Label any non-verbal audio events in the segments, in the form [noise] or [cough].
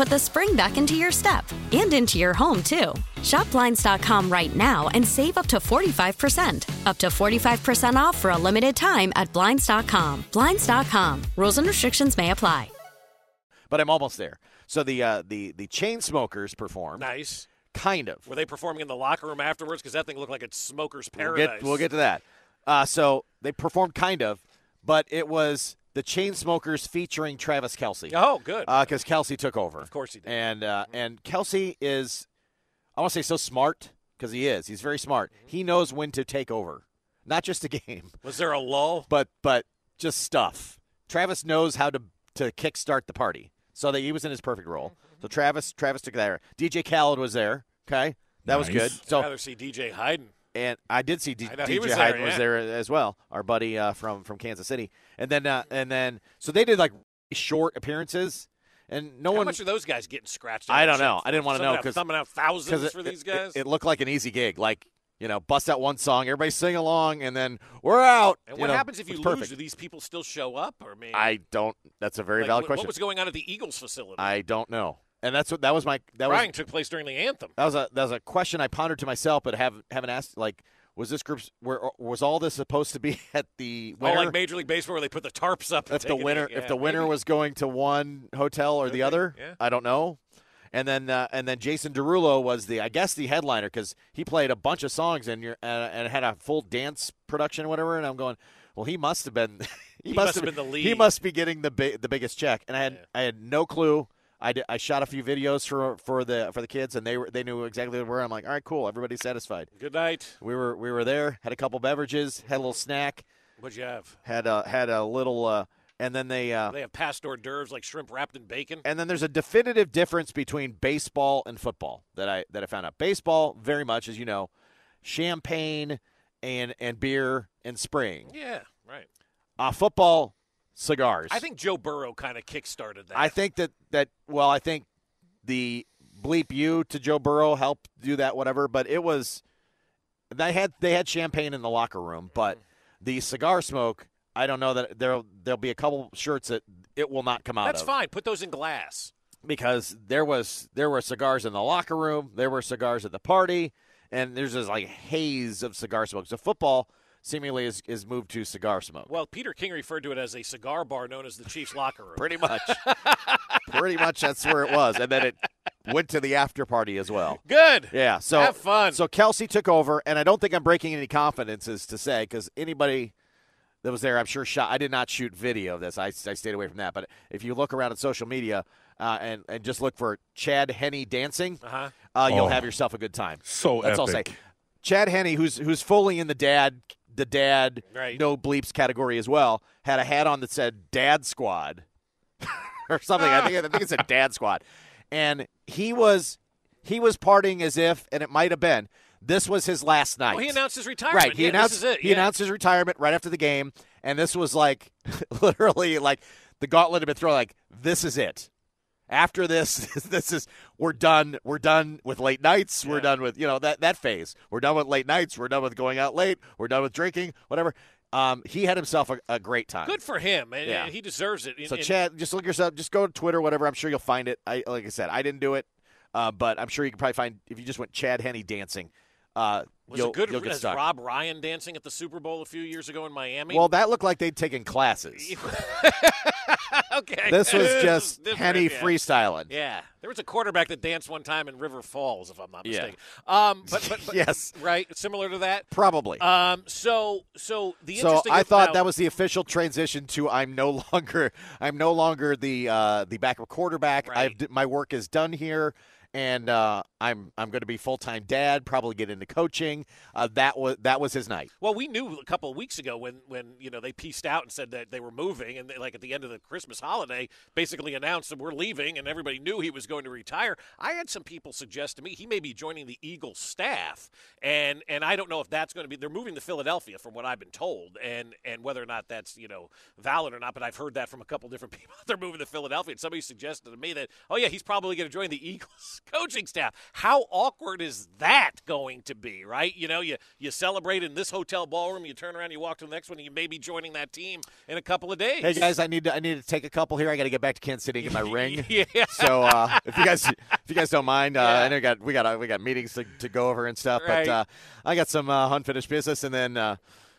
put the spring back into your step and into your home, too. Shop Blinds.com right now and save up to 45%. Up to 45% off for a limited time at Blinds.com. Blinds.com. Rules and restrictions may apply. But I'm almost there. So the uh, the the Chainsmokers performed. Nice. Kind of. Were they performing in the locker room afterwards? Because that thing looked like it's smoker's We'll paradise. get, we'll get to that. Uh, so they performed kind of, but it was the Chainsmokers featuring Travis Kelce. Oh, good. Because Kelce took over. Of course he did. And uh, and Kelce is, I want to say so smart because he is. He's very smart. Mm-hmm. He knows when to take over, not just a [laughs] game, Was there a lull? but but just stuff. Travis knows how to to kickstart the party, so that he was in his perfect role. So Travis Travis took that. DJ Khaled was there. Okay, that was Nice. good. I'd So rather see DJ Hayden. And I did see D- I know, DJ was Hyde there, was yeah. there as well, our buddy uh, from from Kansas City, and then uh, and then so they did like short appearances, and no How one much are those guys getting scratched? I don't know. I didn't wanna know 'cause- thumbing out because thousands it, for these it- guys. It, looked like an easy gig, like you know, bust out one song, everybody sing along, and then we're out. and what know, happens if you lose? perfect. Do these people still show up? Or man, I don't. That's a very like, valid what, question. What was going on at the Eagles facility? I don't know, and that's what that was my that Crying was took place during the anthem. that was a that was a question I pondered to myself, but have haven't asked like. Was this group? Where was all this supposed to be [laughs] at the Oh, like Major League Baseball, where they put the tarps up. if the winner in. if the winner was going to one hotel or Could the be, other yeah. i don't know and then uh, and then jason derulo was the i guess the headliner because he played a bunch of songs and you're uh, and had a full dance production or whatever and i'm going well he must have been [laughs] he, He must have been the lead. he must be getting the the biggest check and i had Yeah. i had no clue I, shot a few videos for for the for the kids and they were they knew exactly where. I'm like, all right, cool, everybody's satisfied. Good night. We were we were there, had a couple beverages, had a little snack, What'd you have? had a had a little, uh, and then they uh, They have past hors d'oeuvres like shrimp wrapped in bacon. and then there's a definitive difference between baseball and football that I that I found out. Baseball, very much as you know, champagne and and beer and spring. Yeah, right. Uh, football, cigars. I think Joe Burrow kind of kick-started that. I think that that well, I think the bleep you to Joe Burrow helped do that, whatever. But it was they had they had champagne in the locker room, but mm-hmm. the cigar smoke. I don't know that there'll there'll be a couple shirts that it will not come out That's of. fine. Put those in glass. because there was there were cigars in the locker room, there were cigars at the party, and there's this like haze of cigar smoke. So football seemingly is, is moved to cigar smoke. Well, Peter King referred to it as a cigar bar known as the Chiefs locker room. pretty much, [laughs] pretty much that's where it was, and then it went to the after party as well. Good. Yeah, so Have fun. So Kelce took over, and I don't think I'm breaking any confidences to say because anybody that was there, I'm sure shot. I did not shoot video of this. I, I stayed away from that. But if you look around on social media uh, and and just look for Chad Henne dancing, Uh-huh. uh, you'll Oh. have yourself a good time. So That's all I'll say. Chad Henne, who's who's fully in the dad the dad Right. no bleeps category as well, had a hat on that said Dad Squad [laughs] or something. I think I think it said Dad Squad, and he was he was partying as if, and it might have been this was his last night. Well, he announced his retirement. Right. He Yeah, announced this is it. he announced his retirement right after the game, and this was like [laughs] literally like the gauntlet had been thrown. Like this is it. After this, [laughs] this is we're done. We're done with late nights. We're done with you know that that phase. We're done with late nights. We're done with going out late. We're done with drinking. Whatever. Um, he had himself a, a great time. Good for him, and, Yeah. and he deserves it. So And- Chad, just look yourself. Just go to Twitter, whatever. I'm sure you'll find it. I like I said, I didn't do it, uh, but I'm sure you can probably find if you just went Chad Henne dancing. Uh, was it good as. Rob Ryan dancing at the Super Bowl a few years ago in Miami? well, that looked like they'd taken classes. [laughs] [laughs] [laughs] okay. this was just different, Henne yeah. freestyling. Yeah, there was a quarterback that danced one time in River Falls, if I'm not Yeah. mistaken. Um, but, but, but [laughs] Yes. right, similar to that. Probably. Um, so so the so I thought now- that was the official transition to I'm no longer I'm no longer the uh, the backup quarterback. Right. I've my work is done here, and uh, I'm I'm going to be full time dad. Probably get into coaching. Uh, that was that was his night. Well, we knew a couple of weeks ago when, when you know they pieced out and said that they were moving, and they, like at the end of the Christmas holiday, basically announced that we're leaving, and everybody knew he was going to retire. I had some people suggest to me he may be joining the Eagles staff, and and I don't know if that's going to be. They're moving to Philadelphia, from what I've been told, and and whether or not that's you know valid or not. But I've heard that from a couple different [laughs] people. They're moving to Philadelphia, and somebody suggested to me that oh yeah, he's probably going to join the [laughs] Eagles coaching staff. How awkward is that going to be, right? You know, you you celebrate in this hotel ballroom, you turn around, you walk to the next one, and you may be joining that team in a couple of days. Hey guys, I need to I need to take a couple here. I got to get back to Kansas City and get my [laughs] ring. Yeah. So uh, if you guys if you guys don't mind, uh, Yeah. I know we got we got uh, we got meetings to, to go over and stuff. Right. But uh, I got some uh, unfinished business, and then uh,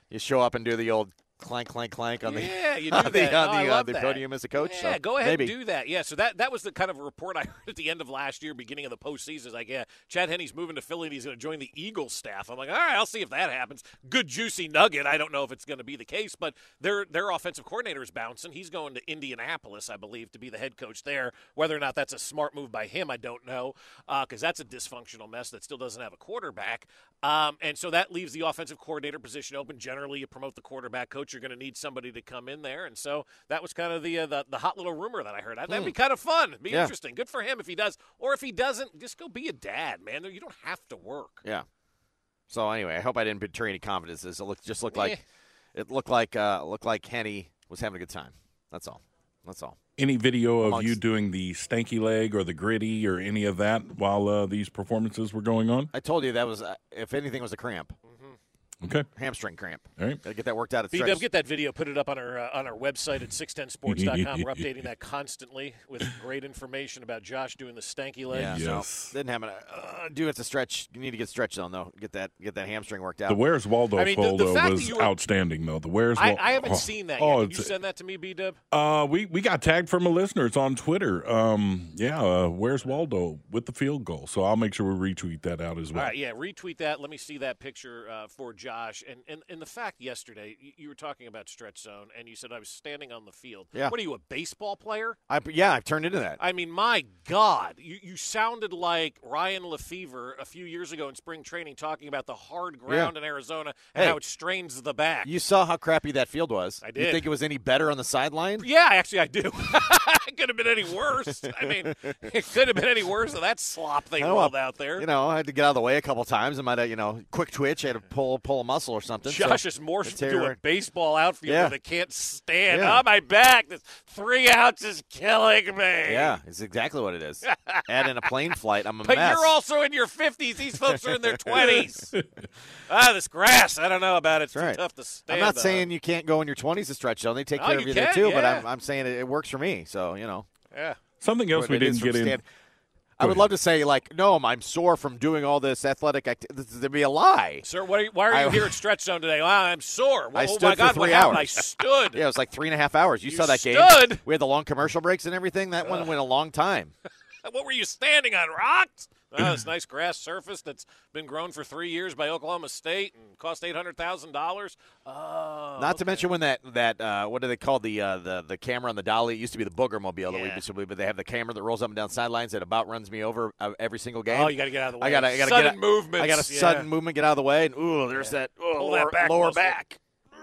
you show up and do the old clank clank clank on the yeah, you [laughs] do on the, on the, uh, the podium as a coach. Yeah, so go ahead maybe. and do that. Yeah, so that that was the kind of report I heard at the end of last year, beginning of the postseason. It's Like, yeah, Chad Henne's moving to Philly and he's going to join the Eagles staff. I'm like, all right, I'll see if that happens. Good juicy nugget. I don't know if it's going to be the case, but their their offensive coordinator is bouncing. He's going to Indianapolis, I believe, to be the head coach there. Whether or not that's a smart move by him, I don't know, because that's a dysfunctional mess that still doesn't have a quarterback. Um, and so that leaves the offensive coordinator position open. Generally, you promote the quarterback coach. You're going to need somebody to come in there, and so that was kind of the uh, the, the hot little rumor that I heard. That'd be kind of fun. Be Yeah. interesting. Good for him if he does, or if he doesn't, just go be a dad, man. You don't have to work. Yeah. So anyway, I hope I didn't betray any confidences. It looked just looked Eh. like [laughs] it looked like uh, looked like Henne was having a good time. That's all. That's all. Any video of Amongst- you doing the stanky leg or the gritty or any of that while uh, these performances were going on? I told you that was uh, if anything was a cramp, Okay. hamstring cramp. All right. Got to get that worked out. At B stretch. get that video, put it up on our uh, on our website at 610sports.com. We're updating that constantly with great information about Josh doing the stanky leg. Yeah. Yes. So didn't happen. Uh, do it to stretch. You need to get stretched on though. Get that get that hamstring worked out. The Where's Waldo I mean, the- the photo fact that was you were- outstanding, though. The Where's I, I haven't oh, seen that oh, yet. You it's- send that to me, B Dub? Uh, we we got tagged from a listener. It's on Twitter. Um, yeah. Uh, Where's Waldo with the field goal? So I'll make sure we retweet that out as well. All right, yeah, retweet that. Let me see that picture uh, for Josh. And, and and the fact yesterday you, you were talking about stretch zone, and you said I was standing on the field. Yeah. What are you, a baseball player? I, yeah, I've turned into that. I mean, my God, you, you sounded like Ryan Lefebvre a few years ago in spring training talking about the hard ground in Arizona and Hey. how it strains the back. You saw how crappy that field was. I You did. think it was any better on the sideline? yeah, actually, I do. [laughs] it could have been any worse. I mean, it could have been any worse than that slop they rolled out there. You know, I had to get out of the way a couple times. I might have, you know, quick twitch. I had to pull pull a muscle or something. so- Josh is morphed Terry into a baseball outfielder Yeah. that can't stand. Yeah. Oh, my back. This three outs is killing me. Yeah, it's exactly what it is. [laughs] Add in a plane flight, I'm a But mess. you're also in your 50s. These folks are in their [laughs] 20s. [laughs] ah, this grass. I don't know about it. It's That's right. tough to stand I'm not on. saying you can't go in your 20s to stretch zone. They take No, care of you you there can, too. But. I'm, I'm saying it, it works for me. So you know, Yeah. Something else we didn't from get in. stand- I would love to say like, no, I'm sore from doing all this athletic activity. This would be a lie. Sir, what are you, why are you I- here at Stretch Zone today? Well, I'm sore. I oh stood my for God, three what happened? I stood. [laughs] Yeah, it was like three and a half hours. You, You saw that game. stood? We had the long commercial breaks and everything. That one went a long time. [laughs] What were you standing on? Rocks? Oh, [clears throat] this nice grass surface that's been grown for three years by Oklahoma State and cost eight hundred thousand dollars. Oh, Not to mention when that that uh, what do they call the uh, the the camera on the dolly? It used to be the booger mobile that we used to believe, but they have the camera that rolls up and down sidelines that about runs me over uh, every single game. Oh, you got to get out of the way. I got I got to sudden get movements. I got a yeah. sudden movement, get out of the way, and ooh, there's that oh, Pull that lower, back lower muscle. back.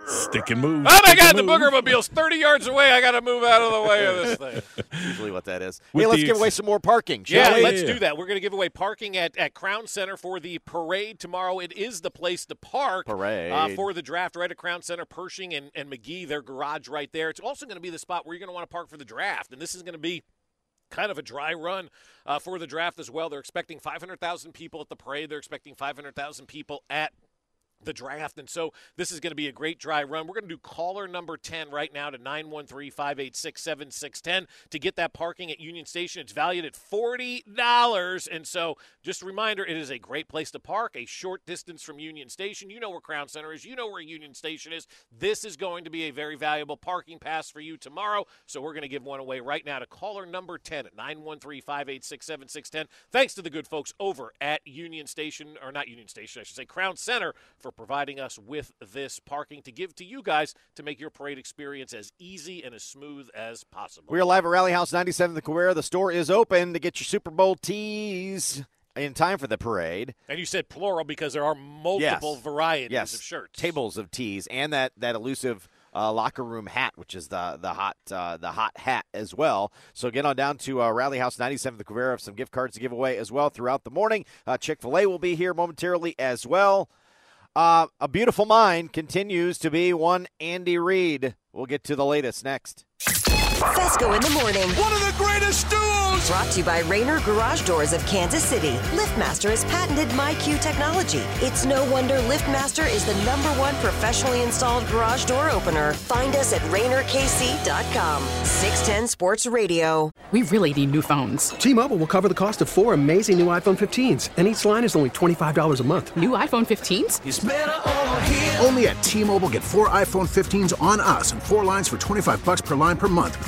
Stick and move. Oh my God, and the move. booger mobile's thirty yards away. I got to move out of the way of this thing. [laughs] Usually, what that is. With hey, let's give away some more parking. Yeah, we? let's do that. We're going to give away parking at, at Crown Center for the parade tomorrow. It is the place to park Parade. Uh, for the draft right at Crown Center. Pershing and, and McGee, their garage right there. It's also going to be the spot where you're going to want to park for the draft, and this is going to be kind of a dry run uh, for the draft as well. They're expecting 500,000 people at the parade. They're expecting 500,000 people at the draft. And so this is going to be a great dry run. We're going to do caller number 10 right now to 913 586 7610 to get that parking at Union Station. It's valued at $40. And so just a reminder it is a great place to park, a short distance from Union Station. You know where Crown Center is, you know where Union Station is. This is going to be a very valuable parking pass for you tomorrow. So we're going to give one away right now to caller number 10 at 913 586 7610. Thanks to the good folks over at Union Station, or not Union Station, I should say, Crown Center for providing us with this parking to give to you guys to make your parade experience as easy and as smooth as possible. We are live at Rally House 97 the Quivira. The store is open to get your Super Bowl tees in time for the parade. And you said plural because there are multiple Yes. varieties Yes, of shirts. tables of tees, and that that elusive. Uh, locker room hat, which is the the hot uh, the hot hat as well. So get on down to uh, Rally House 97 the. Have some gift cards to give away as well throughout the morning. Uh, Chick Fil A will be here momentarily as well. Uh, a beautiful mind continues to be one Andy Reid. We'll get to the latest next. Fescoe in the morning. One of the greatest duos! Brought to you by Rainer Garage Doors of Kansas City. LiftMaster has patented MyQ technology. It's no wonder LiftMaster is the number one professionally installed garage door opener. Find us at RainerKC.com. 610 Sports Radio. We really need new phones. T-Mobile will cover the cost of four amazing new iPhone 15s, and each line is only $25 a month. New iPhone 15s? It's better over here. Only at T-Mobile get four iPhone 15s on us and four lines for 25 bucks per line per month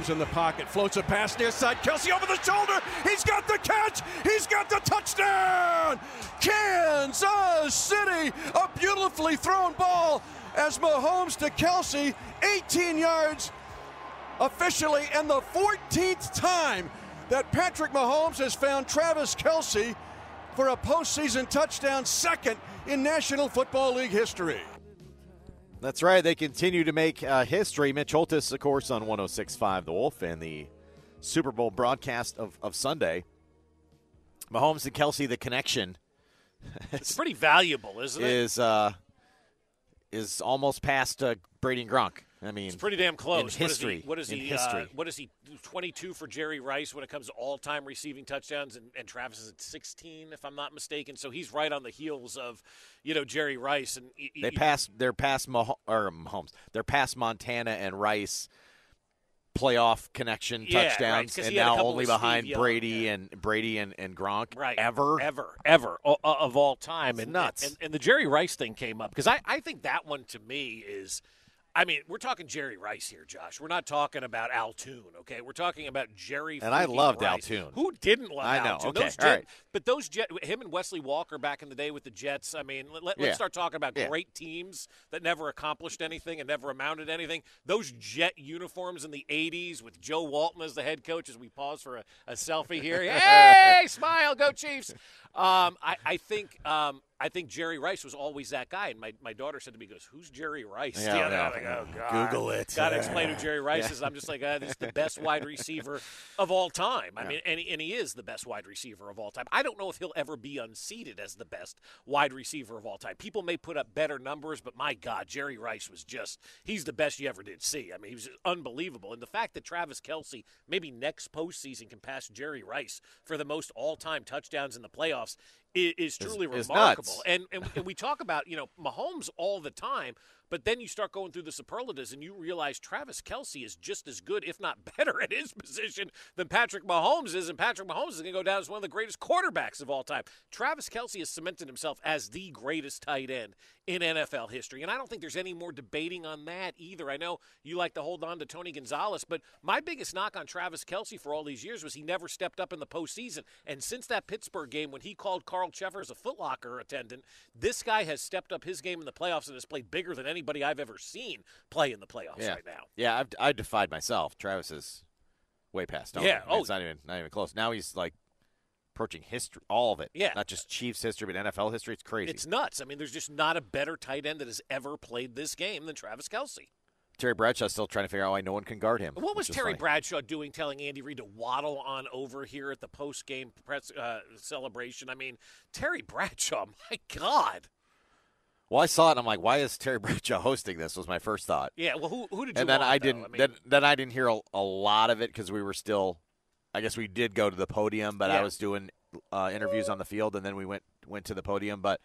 Mahomes in the pocket, floats a pass near side. Kelce over the shoulder. He's got the catch. He's got the touchdown. Kansas City. A beautifully thrown ball as Mahomes to Kelce. 18 yards officially, and the 14th time that Patrick Mahomes has found Travis Kelce for a postseason touchdown, second in National Football League history. That's right. They continue to make uh, history. Mitch Holthus, of course, on 106.5 The Wolf and the Super Bowl broadcast of, of Sunday. Mahomes and Kelce, the connection [laughs] It's pretty valuable, isn't it? is uh, is almost past uh, Brady and Gronk. I mean, It's pretty damn close. History, What is he? What is he? history. Uh, what is he? Twenty-two for Jerry Rice when it comes to all-time receiving touchdowns, and, and Travis is at sixteen, if I'm not mistaken. So he's right on the heels of, you know, Jerry Rice. And y- They pass. They're past Mah- or Mahomes. They're past Montana and Rice playoff connection Yeah, right, and he had a now only Steve behind Brady yeah. and Brady and, and Gronk. right Ever. ever, ever o- of all time. It's and nuts. And, and the Jerry Rice thing came up because I, I think that one to me is I mean, we're talking Jerry Rice here, Josh. We're not talking about Al Toon, okay? We're talking about Jerry. And I loved Rice. Al Toon. Who didn't love I know, Al Toon? okay, Those all Jet- right. But those Jet, him and Wesley Walker back in the day with the Jets. I mean, let, Yeah. us start talking about Yeah. great teams that never accomplished anything and never amounted to anything. Those Jet uniforms in the '80s with Joe Walton as the head coach. As we pause for a, a selfie here, [laughs] hey, smile, go Chiefs. Um, I, I think um, I think Jerry Rice was always that guy. And my, my daughter said to me, "Goes, who's Jerry Rice?" Yeah, yeah. Like, oh, God. Google it. Got to explain who Jerry [laughs] Rice Yeah. is. I'm just like, uh, this is the best wide receiver of all time. I mean, and he, and he is the best wide receiver of all time. I don't know if he'll ever be unseated as the best wide receiver of all time. People may put up better numbers, but my God, Jerry Rice was just, he's the best you ever did see. I mean, he was unbelievable. And the fact that Travis Kelce, maybe next postseason, can pass Jerry Rice for the most all time touchdowns in the playoffs is, is truly remarkable. And, and and we [laughs] talk about you know Mahomes all the time, but then you start going through the superlatives and you realize Travis Kelce is just as good, if not better, [laughs] at his position than Patrick Mahomes is, and Patrick Mahomes is going to go down as one of the greatest quarterbacks of all time. Travis Kelce has cemented himself as the greatest tight end in NFL history, and I don't think there's any more debating on that either. I know you like to hold on to Tony Gonzalez, but my biggest knock on Travis Kelce for all these years was he never stepped up in the postseason, and since that Pittsburgh game when he called Carl Cheffers a Footlocker attendant, this guy has stepped up his game in the playoffs and has played bigger than anybody I've ever seen play in the playoffs yeah. right now. Yeah, I've, I defied myself. Travis is way past. Yeah, I mean, oh. it's not even not even close. Now he's like approaching history, all of it. Yeah. not just Chiefs history, but NFL history. It's crazy. It's nuts. I mean, there's just not a better tight end that has ever played this game than Travis Kelce. Terry Bradshaw's still trying to figure out why no one can guard him. What was Terry funny. Bradshaw doing, telling Andy Reid to waddle on over here at the post game press uh, celebration? I mean, Terry Bradshaw, [laughs] my God. Well, I saw it. and I'm like, why is Terry [laughs] Bradshaw hosting this? Was my first thought. Yeah, well, who, who did you and then want, I didn't. I mean, then, then I didn't hear a, a lot of it because we were still. I guess we did go to the podium, but I was doing uh, interviews on the field, and then we went went to the podium. But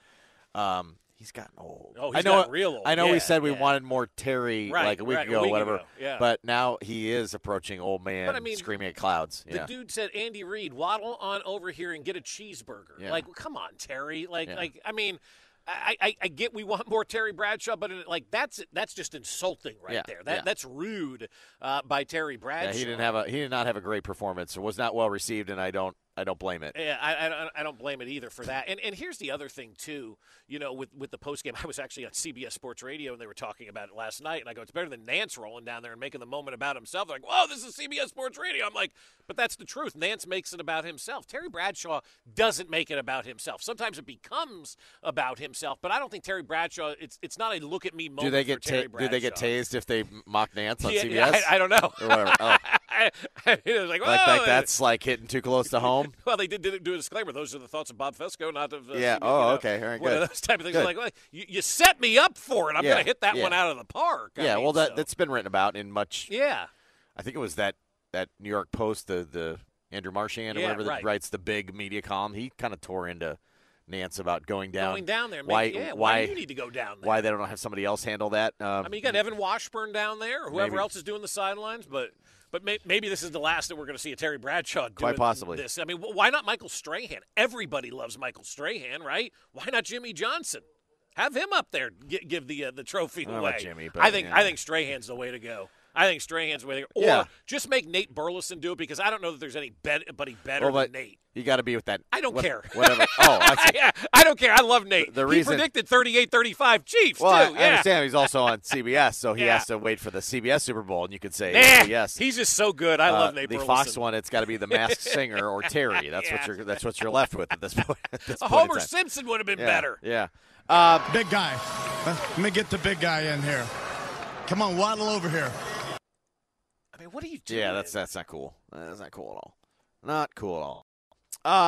um, he's gotten old. Oh, I he's know. gotten real old. I know Yeah, we said we yeah. wanted more Terry Right, like a week right, a ago, week whatever. ago, yeah. But now he is approaching old man, But I mean, screaming at clouds. The Yeah. dude said, "Andy Reid, waddle on over here and get a cheeseburger." Yeah. Like, come on, Terry. Like, Yeah. like I mean, I, I, I get we want more Terry Bradshaw, but it, like that's that's just insulting right Yeah, there. That yeah. that's rude uh, by Terry Bradshaw. Yeah, he didn't have a he did not have a great performance. It was not well received, and I don't I don't blame it. Yeah, I, I, don't- I don't blame it either for that. And and here's the other thing too. You know, with with the post game, [laughs] I was actually on CBS Sports Radio and they were talking about it last night. And I go, it's better than Nance rolling down there and making the moment about himself. They're Like, whoa, this is CBS Sports Radio. I'm like, but that's the truth. Nance makes it about himself. Terry Bradshaw doesn't make it about himself. Sometimes it becomes about himself, but I don't think Terry Bradshaw. It's it's not a look at me moment. Do they get ta- do they get tased if they mock Nance on [laughs] Yeah, CBS? I, I don't know. Or whatever. Oh. [laughs] [laughs] it was like, like, "Whoa." like that's like hitting too close to home. [laughs] Well, they did, did do a disclaimer. Those are the thoughts of Bob Fescoe, not of. Uh, Yeah. Oh, know, okay. All right, good. those type of things. Like, well, you, you set me up for it. I'm Yeah, going to hit that yeah. one out of the park. I yeah. mean, well, that so- that's been written about in much. yeah. I think it was that that New York Post, the the Andrew Marchand or Yeah, whatever that right. writes the big media column. He kind of tore into Nance about going down. Going down there. Why? Maybe, yeah, why? why do you need to go down there? Why they don't have somebody else handle that? Um, I mean, you got Evan Washburn down there, or whoever Maybe. else is doing the sidelines, but. But may, maybe this is the last that we're going to see a Terry Bradshaw doing Quite possibly. this. I mean, wh- why not Michael Strahan? Everybody loves Michael Strahan, right? Why not Jimmy Johnson? Have him up there, gi- give the uh, the trophy I don't know away. about Jimmy, but, I think yeah. I think Strahan's the way to go. I think Strahan's the way to go. Or Yeah. just make Nate Burleson do it because I don't know that there's any bet- anybody better well, but than Nate. you got to be with that. I don't what- care. Whatever. [laughs] Oh, I see. yeah, I don't care. I love Nate. The he reason- predicted 38-35 Chiefs Well, too. I yeah. understand he's also on [laughs] CBS, so he Yeah. has to wait for the CBS Super Bowl, and you could say Nah, yes. he's just so good. I Uh, love Nate the Burleson. Fox one. It's got to be the Masked [laughs] Singer or Terry. That's what you're. That's what you're left with at this point. At this A point Homer time. Simpson would have been Yeah, better. Yeah. Uh, Big guy. Let me get the big guy in here. Come on, waddle over here. Mean, what are you doing? yeah. That's that's not cool. That's not cool at all. Not cool at all.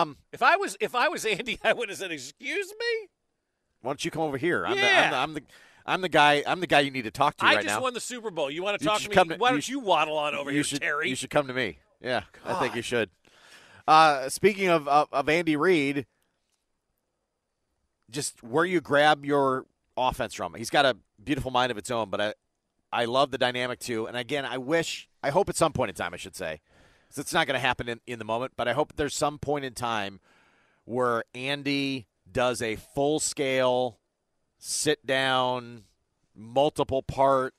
Um, If I was if I was Andy, [laughs] I would have said, "Excuse me." why don't you come over here? I'm, Yeah. the, I'm, the, I'm the I'm the guy. I'm the guy you need to talk to I right just now. won the Super Bowl. You want to You talk to me? to- Why don't sh- you waddle on over you here, should, Terry? You should come to me. Yeah, I think you should. Uh, speaking of, of of Andy Reid, just where you grab your offense from. He's got a beautiful mind of its own, but I I love the dynamic too. And again, I wish I hope at some point in time I should say, 'cause it's not going to happen in, in the moment, but I hope there's some point in time where Andy does a full scale sit down multiple part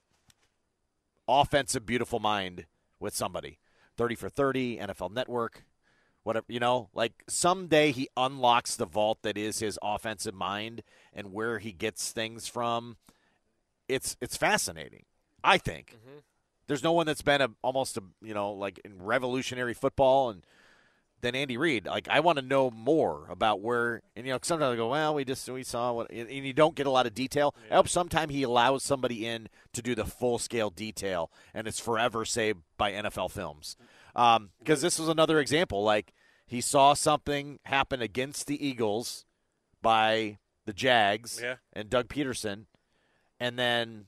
offensive beautiful mind with somebody. 30 for 30, NFL Network, whatever, you know, like someday he unlocks the vault that is his offensive mind and where he gets things from. It's it's fascinating. I think. Mm-hmm. There's no one that's been a almost a, you know, like in revolutionary football and than Andy Reid. Like I want to know more about where, and you know, sometimes I go, well, we just we saw what, and you don't get a lot of detail. I hope sometime he allows somebody in to do the full scale detail, and it's forever saved by NFL films. Um, because this was another example. Like he saw something happen against the Eagles by the Jags Yeah. and Doug Pederson, and then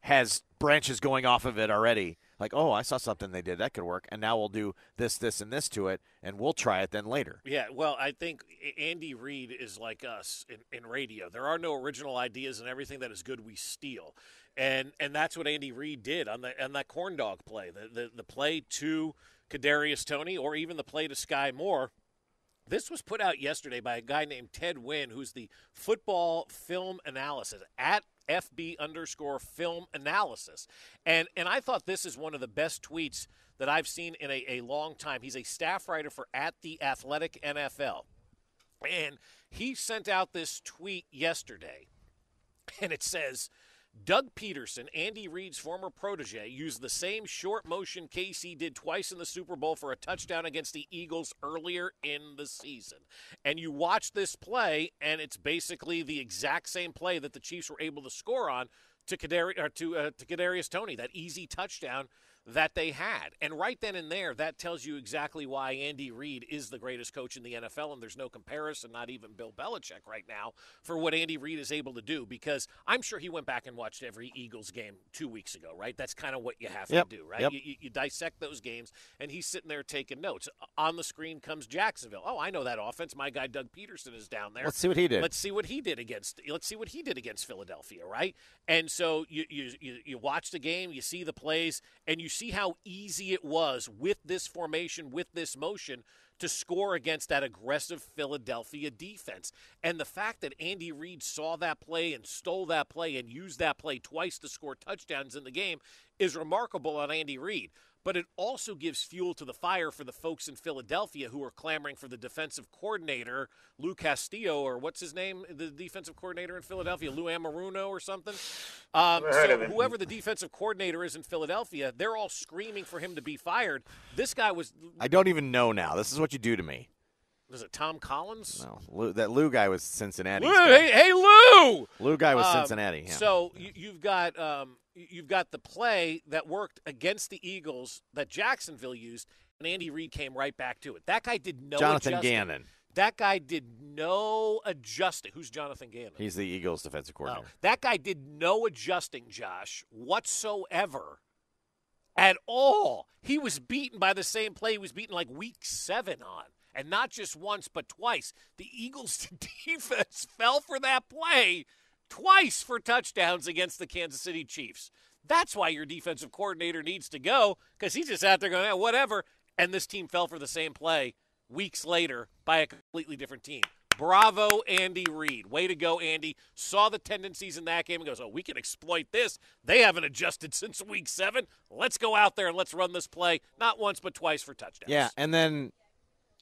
has branches going off of it already. Like, oh, I saw something they did that could work, and now we'll do this, this, and this to it, and we'll try it then later. Yeah, well, I think Andy Reid is like us in, in radio. There are no original ideas, and everything that is good we steal, and and that's what Andy Reid did on the on that corn dog play, the the, the play to Kadarius Toney, or even the play to Sky Moore. This was put out yesterday by a guy named Ted Nguyen, who's the football film analysis at FB underscore film analysis. And and I thought this is one of the best tweets that I've seen in a, a long time. He's a staff writer for at the Athletic NFL. And he sent out this tweet yesterday. And it says Doug Pederson, Andy Reid's former protege, used the same short motion KC did twice in the Super Bowl for a touchdown against the Eagles earlier in the season. And you watch this play, and it's basically the exact same play that the Chiefs were able to score on to Kadari, to uh, to Kadarius Toney, that easy touchdown that they had. And right then and there, that tells you exactly why Andy Reid is the greatest coach in the NFL, and there's no comparison, not even Bill Belichick right now, for what Andy Reid is able to do. Because I'm sure he went back and watched every Eagles game two weeks ago, right? That's kind of what you have Yep, to do, right? yep. You, you, dissect those games, and he's sitting there taking notes. On the screen comes Jacksonville. Oh, I know that offense. My guy Doug Pederson is down there. Let's see what he did. Let's see what he did against. Let's see what he did against Philadelphia, right? And so you you you, you watch the game, you see the plays, and you see how easy it was with this formation, with this motion. To score against that aggressive Philadelphia defense. And the fact that Andy Reid saw that play and stole that play and used that play twice to score touchdowns in the game is remarkable on Andy Reid but it also gives fuel to the fire for the folks in Philadelphia who are clamoring for the defensive coordinator, Lou Castillo, or what's his name, the defensive coordinator in Philadelphia, Lou Anarumo or something. Um, so whoever the defensive coordinator is in Philadelphia, they're all screaming for him to be fired. This guy was I don't even know now. This is what you do to me. was it Tom Collins? No, Lou, that Lou guy was Cincinnati. Lou, hey, hey, Lou! Lou guy was Um, Cincinnati. Yeah. So you, you've got um, you've got the play that worked against the Eagles that Jacksonville used, and Andy Reid came right back to it. That guy did no Jonathan adjusting. Gannon. That guy did no adjusting. Who's Jonathan Gannon? He's the Eagles defensive Oh, coordinator. that guy did no adjusting, Josh, whatsoever. At all. He was beaten by the same play he was beaten like week seven on. And not just once, but twice. The Eagles' [laughs] defense fell for that play twice for touchdowns against the Kansas City Chiefs. That's why your defensive coordinator needs to go, because he's just out there going, "Eh, whatever. And this team fell for the same play weeks later by a completely different team. Bravo, Andy Reid. Way to go, Andy. Saw the tendencies in that game and goes, oh, we can exploit this. They haven't adjusted [laughs] since week seven. Let's go out there and let's run this play, not once, but twice for touchdowns. Yeah, and then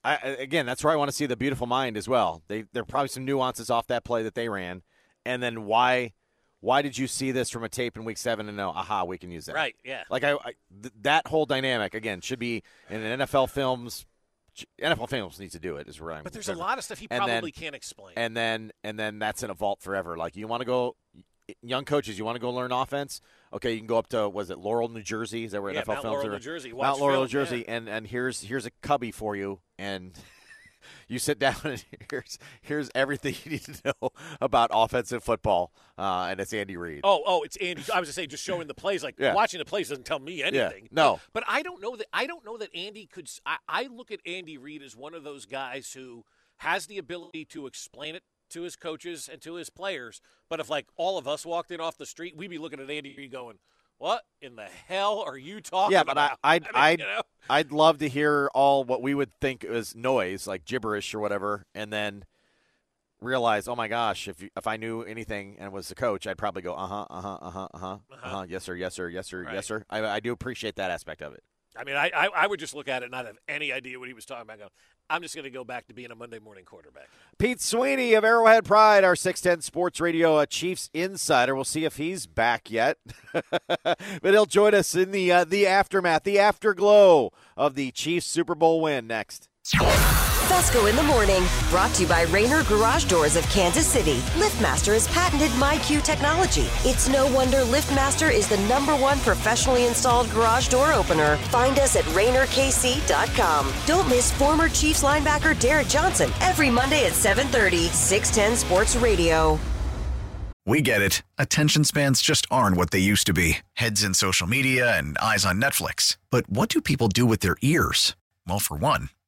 I- again, that's where I want to see the beautiful mind as well. They there are probably some nuances off that play that they ran, and then why why did you see this from a tape in week seven and know, aha, we can use that? Right, yeah. Like I, I th- that whole dynamic again should be in an NFL films. NFL films needs to do it. Is where I'm. But there's a lot of stuff he And then- probably can't explain. And then and then that's in a vault forever. Like you want to go, young coaches, you want to go learn offense. Okay, you can go up to was it Laurel, New Jersey? Is that where Yeah, NFL Mount films Laurel, are? New Jersey. Mount Watch Laurel, film, New Jersey, yeah. and and here's here's a cubby for you, and [laughs] you sit down [laughs] and here's here's everything you need to know about offensive football, uh, and it's Andy Reid. Oh, oh, it's Andy. I was gonna say just showing the plays. Like Yeah. watching the plays doesn't tell me anything. no. but, but I don't know that. I don't know that Andy could. I look at Andy Reid as one of those guys who has the ability to explain it to his coaches and to his players. But if like all of us walked in off the street, we'd be looking at Andy Reid going, "What in the hell are you talking Yeah, but I, about?" [laughs] I'd, mean, I'd, you know? I'd love to hear all what we would think is noise, like gibberish or whatever, and then realize, oh my gosh, if you, if I knew anything and was the coach, I'd probably go, uh huh, uh huh, uh huh, uh huh, uh huh, yes sir, yes sir, yes sir, Right. yes sir. I, I do appreciate that aspect of it. I mean, I, I I would just look at it and not have any idea what he was talking about. I'm just going to go back to being a Monday morning quarterback. Pete Sweeney of Arrowhead Pride, our 610 Sports Radio uh, Chiefs insider. We'll see if he's back yet, [laughs] but he'll join us in the uh, the aftermath, the afterglow of the Chiefs Super Bowl win next. Fescoe in the morning, brought to you by Rainer Garage Doors of Kansas City. LiftMaster has patented MyQ technology. It's no wonder LiftMaster is the number one professionally installed garage door opener. Find us at RainerKC.com. Don't miss former Chiefs linebacker Derrick Johnson every Monday at 7:30, 610 Sports Radio. We get it. Attention spans just aren't what they used to be heads in social media and eyes on Netflix. But what do people do with their ears? Well, for one,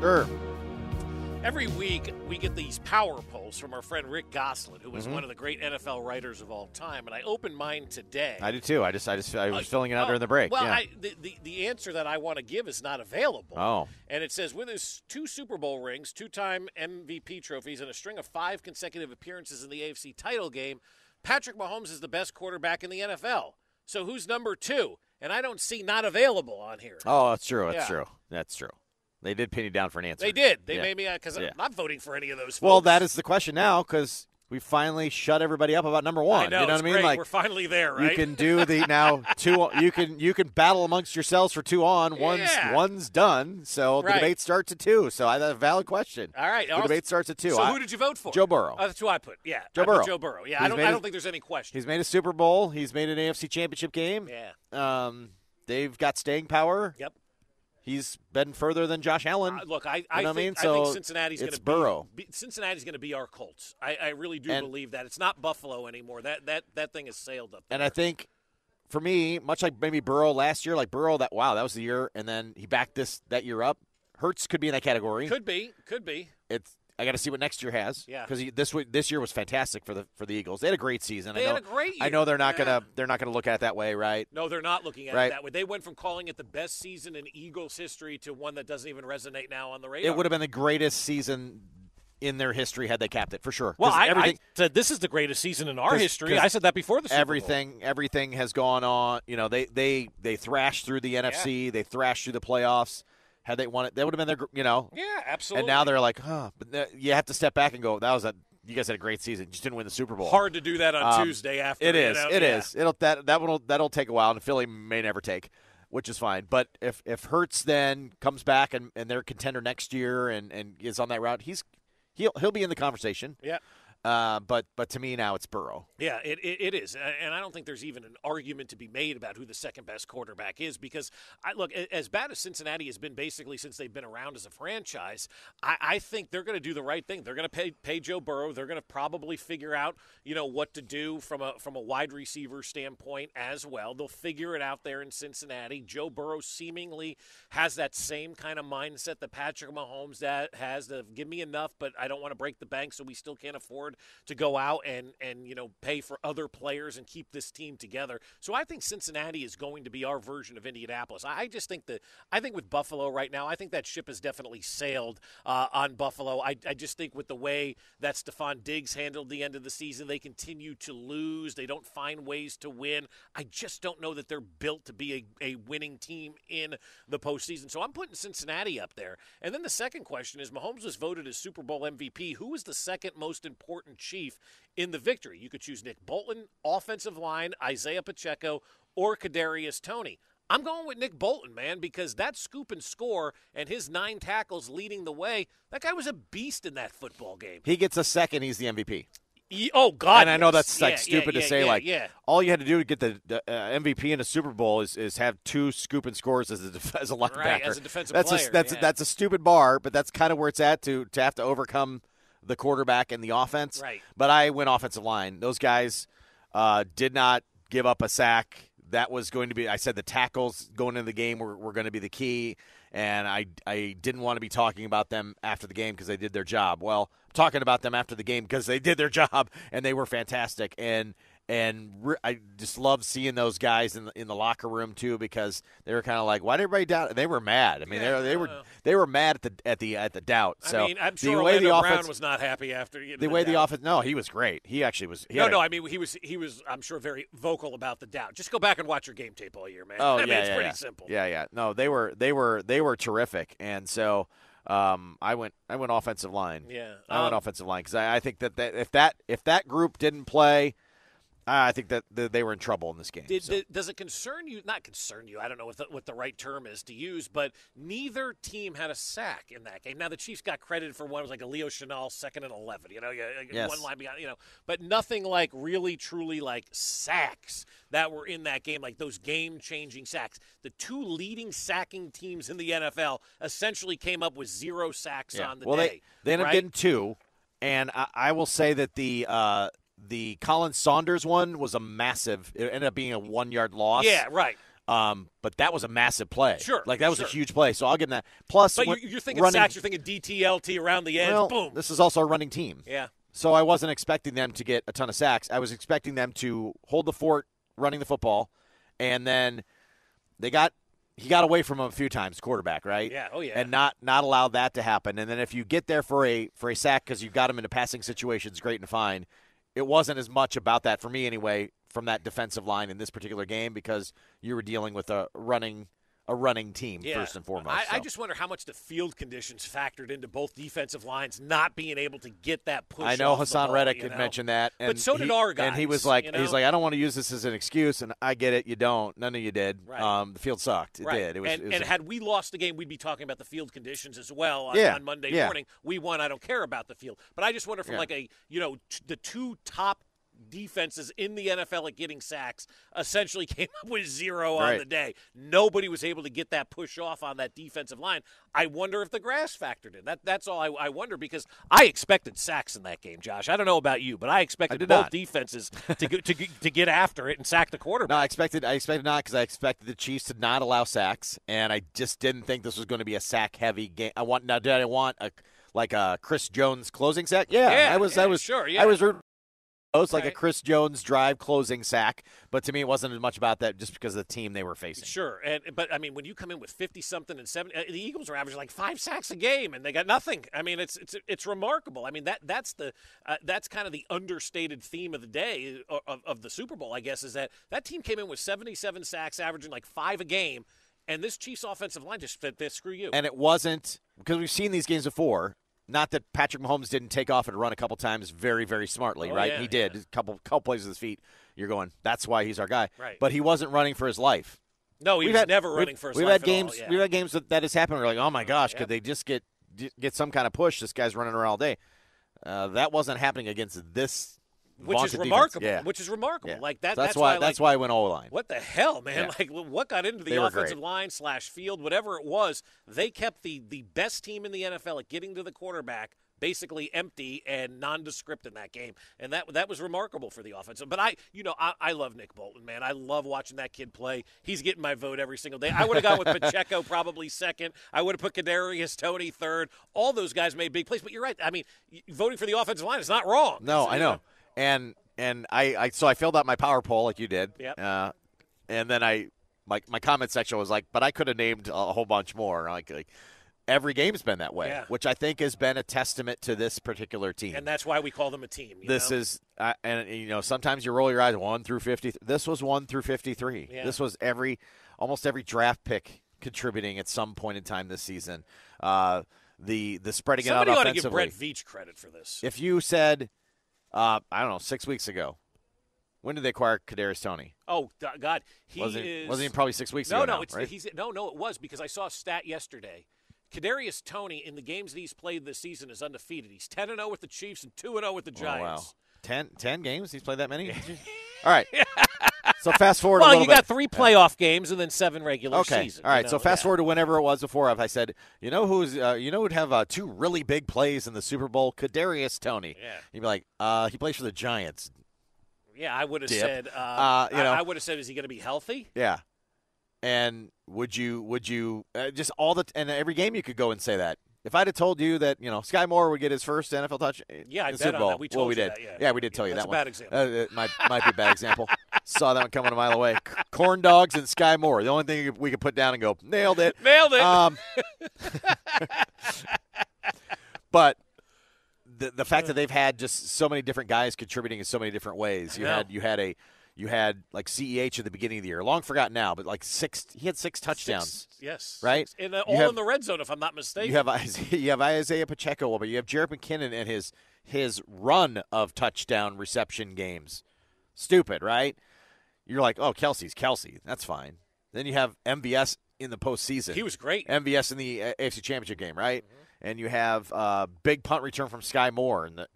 Sure. Every week, we get these power polls from our friend Rick Gosselin, who was Mhm. one of the great NFL writers of all time. And I opened mine today. I do too. I just I just I was Uh, filling it out during the break. Well, yeah. I, the, the the answer that I want to give is not available. Oh. And it says with his two Super Bowl rings, two-time MVP trophies, and a string of five consecutive appearances in the AFC title game, Patrick Mahomes is the best quarterback in the NFL. So who's number two? And I don't see not available on here. oh, that's true. That's Yeah. true. That's true. They did pin you down for an answer. They did. They Yeah. made me because Yeah. I'm not voting for any of those. Well, that is the question now because we finally shut everybody up about number one. I know, you know what I mean? great. Like We're finally there, You can do the [laughs] now two. You can you can battle amongst yourselves for two on. One's Yeah. one's done. So the debate starts at two. So I that's a valid question. All right. The I'll- debate starts at two. So I- who did you vote for? Joe Burrow. Oh, that's who I put. Yeah, Joe I Burrow. Joe Burrow. Yeah, He's I don't. I a- don't think there's any question. He's made a Super Bowl. He's made an AFC Championship game. Yeah. Um, they've got staying power. Yep. He's been further than Josh Allen. Uh, look, I, You I, know think, I mean? I So think Cincinnati's going it's to Burrow. Be, Cincinnati's going to be our Colts. I, I really do And- believe that. It's not Buffalo anymore. That that that thing has sailed up. And I think for me, much like maybe Burrow last year, like Burrow, that wow, that was the year, and then he backed this that year up. Hurts could be in that category. Could be. Could be. It's I got to see what next year has. Yeah. because this this year was fantastic for the for the Eagles. They had a great season. They I know, had a great I know they're not Yeah. gonna they're not gonna look at it that way, right? No, they're not looking at Right. it that way. They went from calling it the best season in Eagles history to one that doesn't even resonate now on the radar. It would have been the greatest season in their history had they capped it for sure. Well, I, everything I said this is the greatest season in our history. I said that before the Super Bowl. everything everything has gone on. You know, they they they thrashed through the NFC. They thrashed through the playoffs. Had they won it, that would have been their you know. Yeah, absolutely. And now they're like, huh. But you have to step back and go. That was a you guys had a great season. You just didn't win the Super Bowl. Hard to do that on Um, Tuesday after. It is. You know? It Yeah. is. It'll that that will that'll take a while, and Philly may never take, which is fine. But if if Hurts then comes back and, and they're contender next year and, and is on that route, he's he'll he'll be in the conversation. Yeah. Uh, but but to me now it's Burrow. Yeah, it, it, it is, and I don't think there's even an argument to be made about who the second best quarterback is. Because I look as bad as Cincinnati has been basically since they've been around as a franchise. I, I think they're going to do the right thing. They're going to pay pay Joe Burrow. They're going to probably figure out you know what to do from a from a wide receiver standpoint as well. They'll figure it out there in Cincinnati. Joe Burrow seemingly has that same kind of mindset that Patrick Mahomes that has. To give me enough, but I don't want to break the bank, so we still can't afford to go out and and you know pay for other players and keep this team together. So I think Cincinnati is going to be our version of Indianapolis. I just think that I think with Buffalo right now, I think that ship has definitely sailed uh, on Buffalo. I, I just think with the way that Stefon Diggs handled the end of the season, they continue to lose. They don't find ways to win. I just don't know that they're built to be a, a winning team in the postseason. So I'm putting Cincinnati up there. And then the second question is Mahomes was voted as Super Bowl MVP. Who is the second most important chief in the victory? You could choose Nick Bolton, offensive line, Isaiah Pacheco, or Kadarius Toney. I'm going with Nick Bolton, man, because that scoop and score and his nine tackles leading the way, that guy was a beast in that football game. He gets a second. He's the MVP. Ye- oh God! and I know that's like Yeah, stupid yeah, to say. yeah, like yeah. all you had to do to get the, uh, MVP in a Super Bowl is, is have two scoop and scores as a def- as a linebacker. as a defensive that's player, A, that's yeah. that's a stupid bar, but that's kind of where it's at to to have to overcome the quarterback and the offense. Right. But I went offensive line. Those guys uh, did not give up a sack. That was going to be. I said the tackles going into the game were, were going to be the key, and I I didn't want to be talking about them after the game because they did their job. Well, I'm talking about them after the game because they did their [laughs] job and they were fantastic. And and re- I just love seeing those guys in the, in the locker room too because they were kind of like, why did everybody doubt? They were mad. I mean, Yeah, they, they were know. they were mad at the at the at the doubt. So I mean, I'm sure the way Orlando the Brown offense was not happy after you know, the way the doubt. offense. No, he was great. He actually was. He No, no. I mean, he was he was. I'm sure very vocal about the doubt. Just go back and watch your game tape all year, man. Oh [laughs] I yeah, mean, it's yeah, pretty yeah. simple. Yeah, yeah. No, they were they were they were terrific, and so um, I went I went offensive line. Yeah. I went Um, offensive line because I, I think that, that if that if that group didn't play, I think that, they were in trouble in this game. Did, So- does it concern you? Not concern you. I don't know what the, what the right term is to use, but neither team had a sack in that game. Now the Chiefs got credited for one It was like a Leo Chenal second and eleven. You know, Yes. one line beyond. You know, but nothing like really truly like sacks that were in that game, like those game changing sacks. The two leading sacking teams in the NFL essentially came up with zero sacks Yeah. on the well, day. they they ended up right? getting two, and I, I will say that the uh, the Colin Saunders one was a massive. It ended up being a one yard loss. Yeah, right. Um, but that was a massive play. Sure, like that was sure. a huge play. So I'll give them that. Plus, But when- you're, you're thinking running, sacks. You're thinking DTLT around the edge. Well, boom. this is also a running team. Yeah. So I wasn't expecting them to get a ton of sacks. I was expecting them to hold the fort running the football, and then they got he got away from him a few times, quarterback, right? Yeah, oh, yeah. And not not allow that to happen. And then if you get there for a for a sack because you've got him in a passing situations, great and fine. It wasn't as much about that for me anyway from that defensive line in this particular game because you were dealing with a running a running team Yeah. first and foremost. I, I just wonder how much the field conditions factored into both defensive lines not being able to get that push. I know Haason Reddick you had know? mentioned that, and but so did he, our And he was like, you he's like, I don't want to use this as an excuse, and I get it. You don't. None of you did. Right. Um, the field sucked. It right. did. It was. and it was and a- had we lost the game, we'd be talking about the field conditions as well on, Yeah, on Monday yeah. morning. We won. I don't care about the field, but I just wonder from like a you know t- the two top defenses in the NFL at getting sacks essentially [laughs] came up with zero on Right. the day. Nobody was able to get that push off on that defensive line. I wonder if the grass factored in. That that's all I, I wonder because I expected sacks in that game, Josh. I don't know about you, but I expected did both not. defenses to get, to to get after it and sack the quarterback. no, I expected. I expected not because I expected the Chiefs to not allow sacks, and I just didn't think this was going to be a sack heavy game. I want now. Did I want a like a Chris Jones closing sack? Yeah, Yeah, I was. yeah, I was sure, yeah. I was. rooting It was like a Chris Jones drive closing sack, but to me it wasn't as much about that just because of the team they were facing. Sure, and but I mean, when you come in with fifty something and seven, uh, the Eagles are averaging like five sacks a game, and they got nothing. I mean, it's it's it's remarkable. I mean that that's the uh, that's kind of the understated theme of the day uh, of, of the Super Bowl, I guess, is that that team came in with seventy seven sacks, averaging like five a game, and this Chiefs offensive line just said, "This screw you." and it wasn't because we've seen these games before. Not that Patrick Mahomes didn't take off and run a couple times very, very smartly, Oh, right? yeah, he did. A couple, couple plays with his feet. You're going, that's why he's our guy. Right. But he wasn't running for his life. no, he We've was had- never running for his We've life had at all, games. yeah. We've had games that, that has happened. We're like, oh my gosh, Yep. could they just get get some kind of push? This guy's running around all day. Uh, that wasn't happening against this, which is remarkable. Yeah. Which is remarkable. Yeah. Like that. So that's, why. why. That's like, why I went all line. What the hell, man? Yeah. Like, what got into the They offensive line slash field, whatever it was? They kept the the best team in the NFL at getting to the quarterback basically empty and nondescript in that game, and that that was remarkable for the offense. But I, you know, I, I love Nick Bolton, man. I love watching that kid play. He's getting my vote every single day. I would have gone with [laughs] Pacheco probably second. I would have put Kadarius Toney third. All those guys made big plays. But you're right. I mean, voting for the offensive line is not wrong. No, I you know. And and I, I so I filled out my power poll like you did. Yep. Uh, and then I my my comment section was like, but I could have named a whole bunch more. Like, like every game's been that way, Yeah. which I think has been a testament to this particular team. And that's why we call them a team. you this know? is uh, and you know sometimes you roll your eyes one through 50 this was one through 53 Yeah. this was every almost every draft pick contributing at some point in time this season uh, the the spreading Somebody it out Somebody ought to give offensively Brett Veach credit for this. if you said uh, I don't know six weeks ago when did they acquire Kadarius Toney Oh God, he wasn't is. wasn't he probably six weeks no, ago no, it's right? he's no, no. It was because I saw a stat yesterday. Kadarius Toney in the games that he's played this season is undefeated. He's ten and zero with the Chiefs and two and zero with the Oh, wow. Giants. 10, 10 games. He's played that many. [laughs] All right. [laughs] So fast forward. a Well, you got bit. three playoff games and then seven regular Okay. season. All right. you so fast yeah. forward to whenever it was before. I said, you know who's, uh, you know, who would have uh, two really big plays in the Super Bowl. Kadarius Toney. Yeah. You'd be like, uh, he plays for the Giants. Yeah, I would have said. Uh, Uh, you I- know. I, would have said, is he going to be healthy? Yeah. And would you, would you, uh, just all the, and every game you could go and say that. If I'd have told you that, you know, Sky Moore would get his first NFL touch Yeah, I bet Super on that. We well, we did. that, yeah. we did tell you that. That's that a one. bad example. Uh, it might, might be a bad example. [laughs] Saw that one coming a mile away. Corn dogs and Sky Moore. The only thing we could put down and go, nailed it. [laughs] Nailed it. Um, [laughs] but the the fact that they've had just so many different guys contributing in so many different ways. You had you had a you had like CEH at the beginning of the year, long forgotten now, but like six. He had six touchdowns. Six- yes. Right? Six. In, uh, all have- in the red zone, if I'm not mistaken. You have Isaiah, [laughs] you have Isaiah Pacheco, but you have Jerick McKinnon and his his run of touchdown reception games. Stupid, right? You're like, oh, Kelce's Kelce. That's fine. Then you have MVS in the postseason. He was great. MVS in the uh, AFC Championship game, right? And you have uh, big punt return from Sky Moore, and the,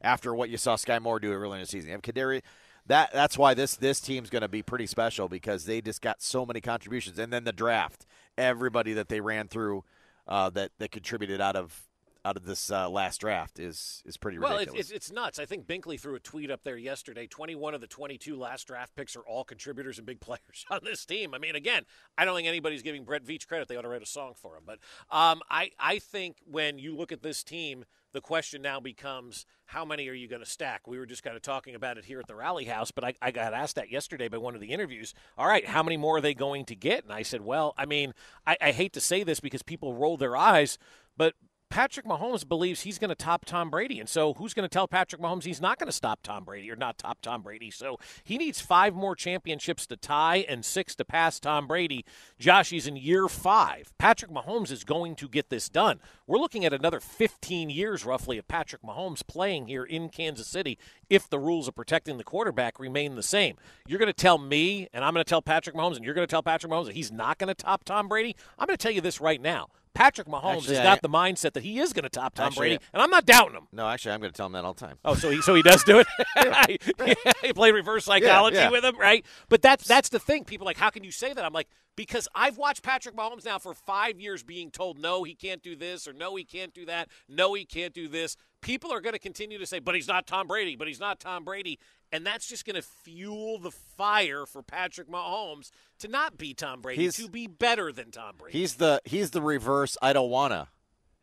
after what you saw Sky Moore do earlier in the season, you have Kadari. That that's why this this team's going to be pretty special because they just got so many contributions, and then the draft, everybody that they ran through, uh, that that contributed out of out of this uh, last draft is is pretty Well, ridiculous. it's, it's, it's nuts. I think Binkley threw a tweet up there yesterday. 21 of the 22 last draft picks are all contributors and big [laughs] players on this team. I mean, again, I don't think anybody's giving Brett Veach credit. They ought to write a song for him. But um, I, I think when you look at this team, the question now becomes how many are you going to stack? We were just kind of talking about it here at the Rally House, but I, I got asked that yesterday by one of the interviews. All right, how many more are they going to get? And I said, well, I mean, I, I hate to say this because people roll their eyes, but Patrick Mahomes believes he's going to top Tom Brady. And so who's going to tell Patrick Mahomes he's not going to stop Tom Brady or not top Tom Brady? So he needs five more championships to tie and six to pass Tom Brady. Josh, he's in year five. Patrick Mahomes is going to get this done. We're looking at another 15 years roughly of Patrick Mahomes playing here in Kansas City if the rules of protecting the quarterback remain the same. You're going to tell me, and I'm going to tell Patrick Mahomes, and you're going to tell Patrick Mahomes that he's not going to top Tom Brady? I'm going to tell you this right now. Patrick Mahomes Actually, has I- got the mindset that he is going to top Tom Actually, Brady, and I'm not doubting him. no, actually, I'm going to tell him that all the time. Oh, so he so he does do it. [laughs] [laughs] he played reverse psychology yeah. with him, right? But that's that's the thing. People are like, how can you say that? I'm like, because I've watched Patrick Mahomes now for five years being told no, he can't do this, or no, he can't do that, no, he can't do this. People are going to continue to say, but he's not Tom Brady, but he's not Tom Brady, and that's just going to fuel the fire for Patrick Mahomes to not be Tom Brady, He's- to be better than Tom Brady. He's the he's the reverse. I don't wanna.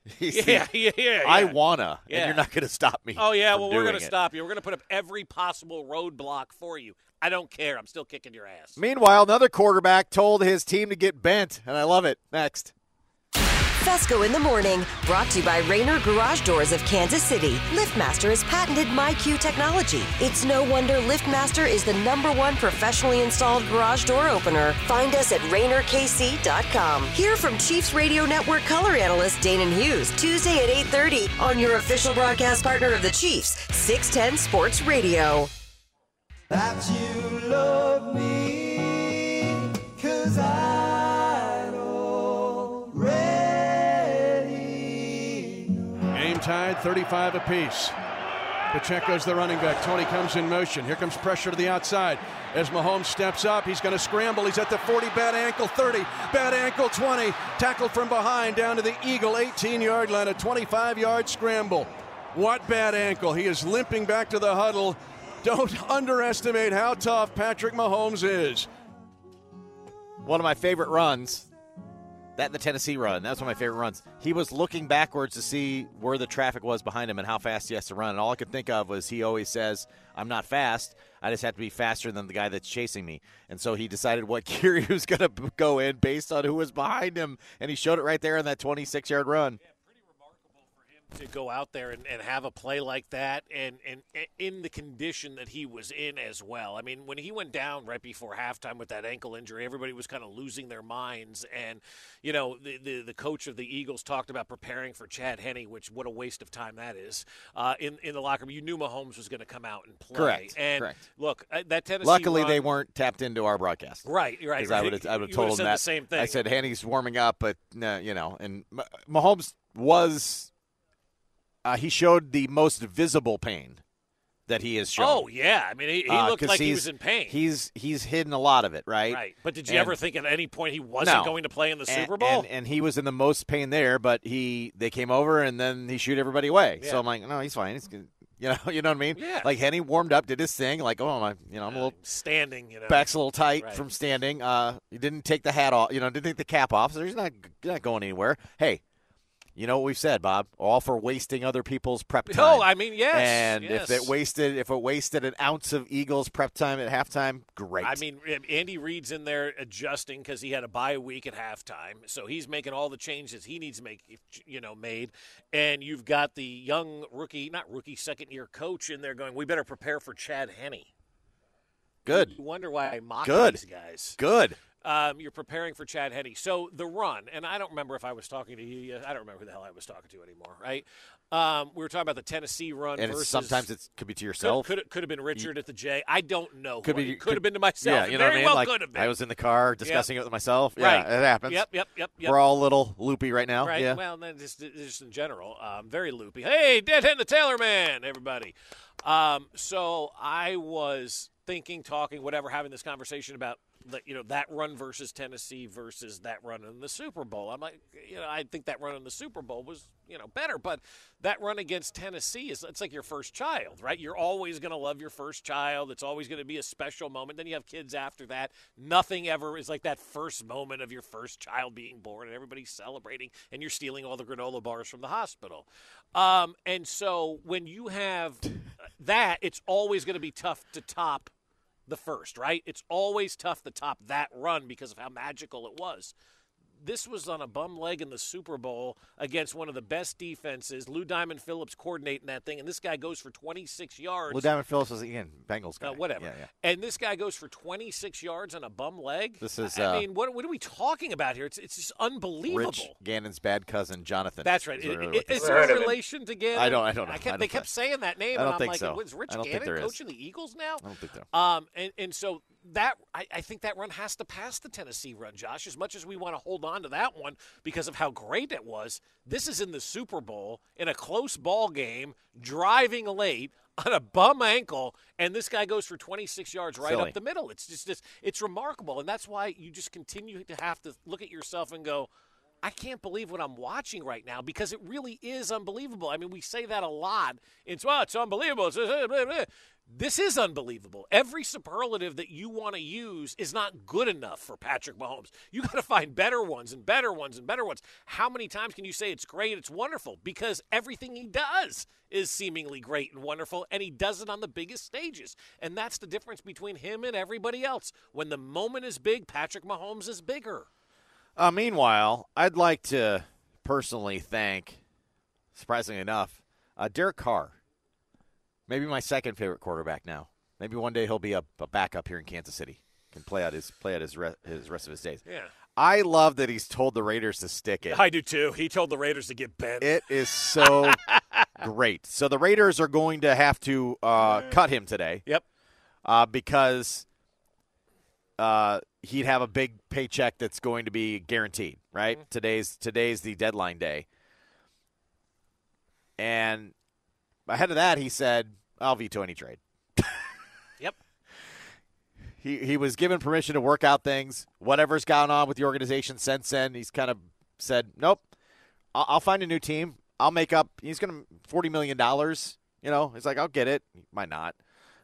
[laughs] He's the, Yeah, yeah, yeah, I wanna, and you're not going to stop me. Oh yeah, well we're going to stop you. We're going to put up every possible roadblock for you. I don't care. I'm still kicking your ass. Meanwhile, another quarterback told his team to get bent, and I love it. Next. Fescoe in the morning, brought to you by Rainer Garage Doors of Kansas City. LiftMaster has patented MyQ technology. It's no wonder LiftMaster is the number one professionally installed garage door opener. Find us at RainerKC.com. Hear from Chiefs Radio Network color analyst Danan Hughes Tuesday at 8:30 on your official broadcast partner of the Chiefs, 610 Sports Radio. That you love me, tied, 35 apiece. Pacheco's the running back. Toney comes in motion. Here comes pressure to the outside. As Mahomes steps up, he's going to scramble. He's at the 40, bad ankle, 30, bad ankle, 20. Tackled from behind down to the Eagle 18 yard line, a 25 yard scramble. What bad ankle. He is limping back to the huddle. Don't [laughs] underestimate how tough Patrick Mahomes is. One of my favorite runs, that the Tennessee run. That's one of my favorite runs. He was looking backwards to see where the traffic was behind him and how fast he has to run. And all I could think of was he always says, I'm not fast. I just have to be faster than the guy that's chasing me. And so he decided what [laughs] gear he was going to go in based on who was behind him. And he showed it right there in that 26 yard run. To go out there and, and have a play like that and, and and in the condition that he was in as well. I mean, when he went down right before halftime with that ankle injury, everybody was kind of losing their minds. And, you know, the, the, the coach of the Eagles talked about preparing for Chad Henne, which what a waste of time that is. Uh, in, in the locker room, you knew Mahomes was going to come out and play. Correct, And correct. look, uh, that Tennessee Luckily, run- they weren't tapped into our broadcast. Right, right, Because I would have, I would have told would've him that. the same thing. I said Henne's warming up, but no, you know, and Mahomes was. Uh, he showed the most visible pain that he has shown. Oh yeah, I mean he, he Uh, looked like he was in pain. He's he's hidden a lot of it, right? right, but did you And- ever think at any point he wasn't No. going to play in the and, Super Bowl? And, and he was in the most pain there, but he they came over and then he shoot everybody away. Yeah. So I'm like, no, he's fine. He's good. [laughs] You know, you know what I mean? Yeah. Like Henne warmed up, did his thing. Like, oh my, you know, I'm a little standing, you know, back's a little tight Right. from standing. Uh, he didn't take the hat off. You know, didn't take the cap off. So he's not he's not going anywhere. Hey. You know what we've said, Bob? All for wasting other people's prep [laughs] oh, time. Oh, I mean, yes, And yes. if it wasted, if it wasted an ounce of Eagles prep time at halftime, great. I mean, eh, Andy Reid's in there adjusting because he had a bye week at halftime, so he's making all the changes he needs to make, you know, made. And you've got the young rookie, not rookie, second year coach in there going, "We better prepare for Chad Henne." good, You wonder why I mock good, these guys. good. Um, you're preparing for Chad Henne. So the run, and I don't remember if I was talking to you. I don't remember who the hell I was talking to anymore. Right? Um, we were talking about the Tennessee run And it's, versus. sometimes it could be to yourself. could, could have been Richard at the J. I don't know. could be I- could have been to myself. Yeah, you know what I mean. well like could have been. I was in the car discussing it with myself. Yeah, Right. it happens. Yep, yep, yep, yep. We're all a little loopy right now. Right. Yeah. Well, then just, just in general, um, very loopy. Hey, Deadhead the Taylor Man, everybody. Um, so I was thinking, talking, whatever, having this conversation about you know that run versus Tennessee versus that run in the Super Bowl. I'm like, you know, I think that run in the Super Bowl was you know better, but that run against Tennessee is it's like your first child, right? You're always going to love your first child. It's always going to be a special moment. Then you have kids after that. Nothing ever is like that first moment of your first child being born and everybody's celebrating and you're stealing all the granola bars from the hospital. Um, and so when you have that, it's always going to be tough to top the first, right? It's always tough to top that run because of how magical it was. This was on a bum leg in the Super Bowl against one of the best defenses. Lou Diamond Phillips coordinating that thing, and this guy goes for 26 yards. Lou Diamond Phillips was again Bengals guy. Uh, whatever. Yeah, yeah. And this guy goes for 26 yards on a bum leg. This is, I uh, mean, what, what are we talking about here? It's, it's just unbelievable. Rich Gannon's bad cousin Jonathan. That's right. is Is, really what this is is. there a relation to Gannon? I don't- I don't know. I I kept, don't they kept think- saying that name, I don't and I'm think like, so. was Rich I Gannon coaching the Eagles now? I don't think there. Um, and, and so that I, I think that run has to pass the Tennessee run, Josh. As much as we want to hold on to that one because of how great it was, this is in the Super Bowl in a close ball game, driving late on a bum ankle, and this guy goes for 26 yards right Silly. up the middle. It's just, just it's remarkable, and that's why you just continue to have to look at yourself and go. I can't believe what I'm watching right now because it really is unbelievable. I mean, we say that a lot. It's well, it's unbelievable. This is unbelievable. Every superlative that you want to use is not good enough for Patrick Mahomes. You got to [laughs] find better ones and better ones and better ones. How many times can you say it's great, it's wonderful? Because everything he does is seemingly great and wonderful, and he does it on the biggest stages. And that's the difference between him and everybody else. When the moment is big, Patrick Mahomes is bigger. Uh, meanwhile, I'd like to personally thank, surprisingly enough, uh, Derek Carr. Maybe my second favorite quarterback now. Maybe one day he'll be a, a backup here in Kansas City. Can play out his play out his re- his rest of his days. Yeah. I love that he's told the Raiders to stick it. I do too. He told the Raiders to get bent. It is so [laughs] great. So the Raiders are going to have to uh, cut him today. Yep. Uh, because uh, he'd have a big paycheck that's going to be guaranteed. Right. Mm-hmm. Today's today's the deadline day. And ahead of that, he said, "I'll veto any trade." [laughs] Yep. He he was given permission to work out things. Whatever's gone on with the organization since then, he's kind of said, "Nope, I'll, I'll find a new team. I'll make up." He's going to forty million dollars. You know, he's like, "I'll get it." He might not,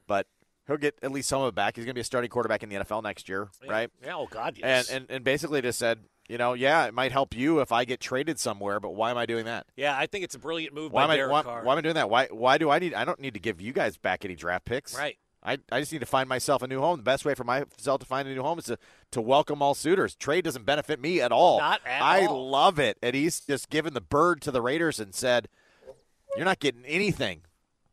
but he'll get at least some of it back. He's going to be a starting quarterback in the NFL next year, right? Yeah, oh God, yes. And, and and basically just said, you know, yeah, it might help you if I get traded somewhere, but why am I doing that? yeah, I think it's a brilliant move Why by am I Derek why, Carr. why am I doing that? Why why do I need? I don't need to give you guys back any draft picks. Right. I, I just need to find myself a new home. The best way for myself to find a new home is to, to welcome all suitors. Trade doesn't benefit me at all. Not at I all. love it. And he's just given the bird to the Raiders and said, "You're not getting anything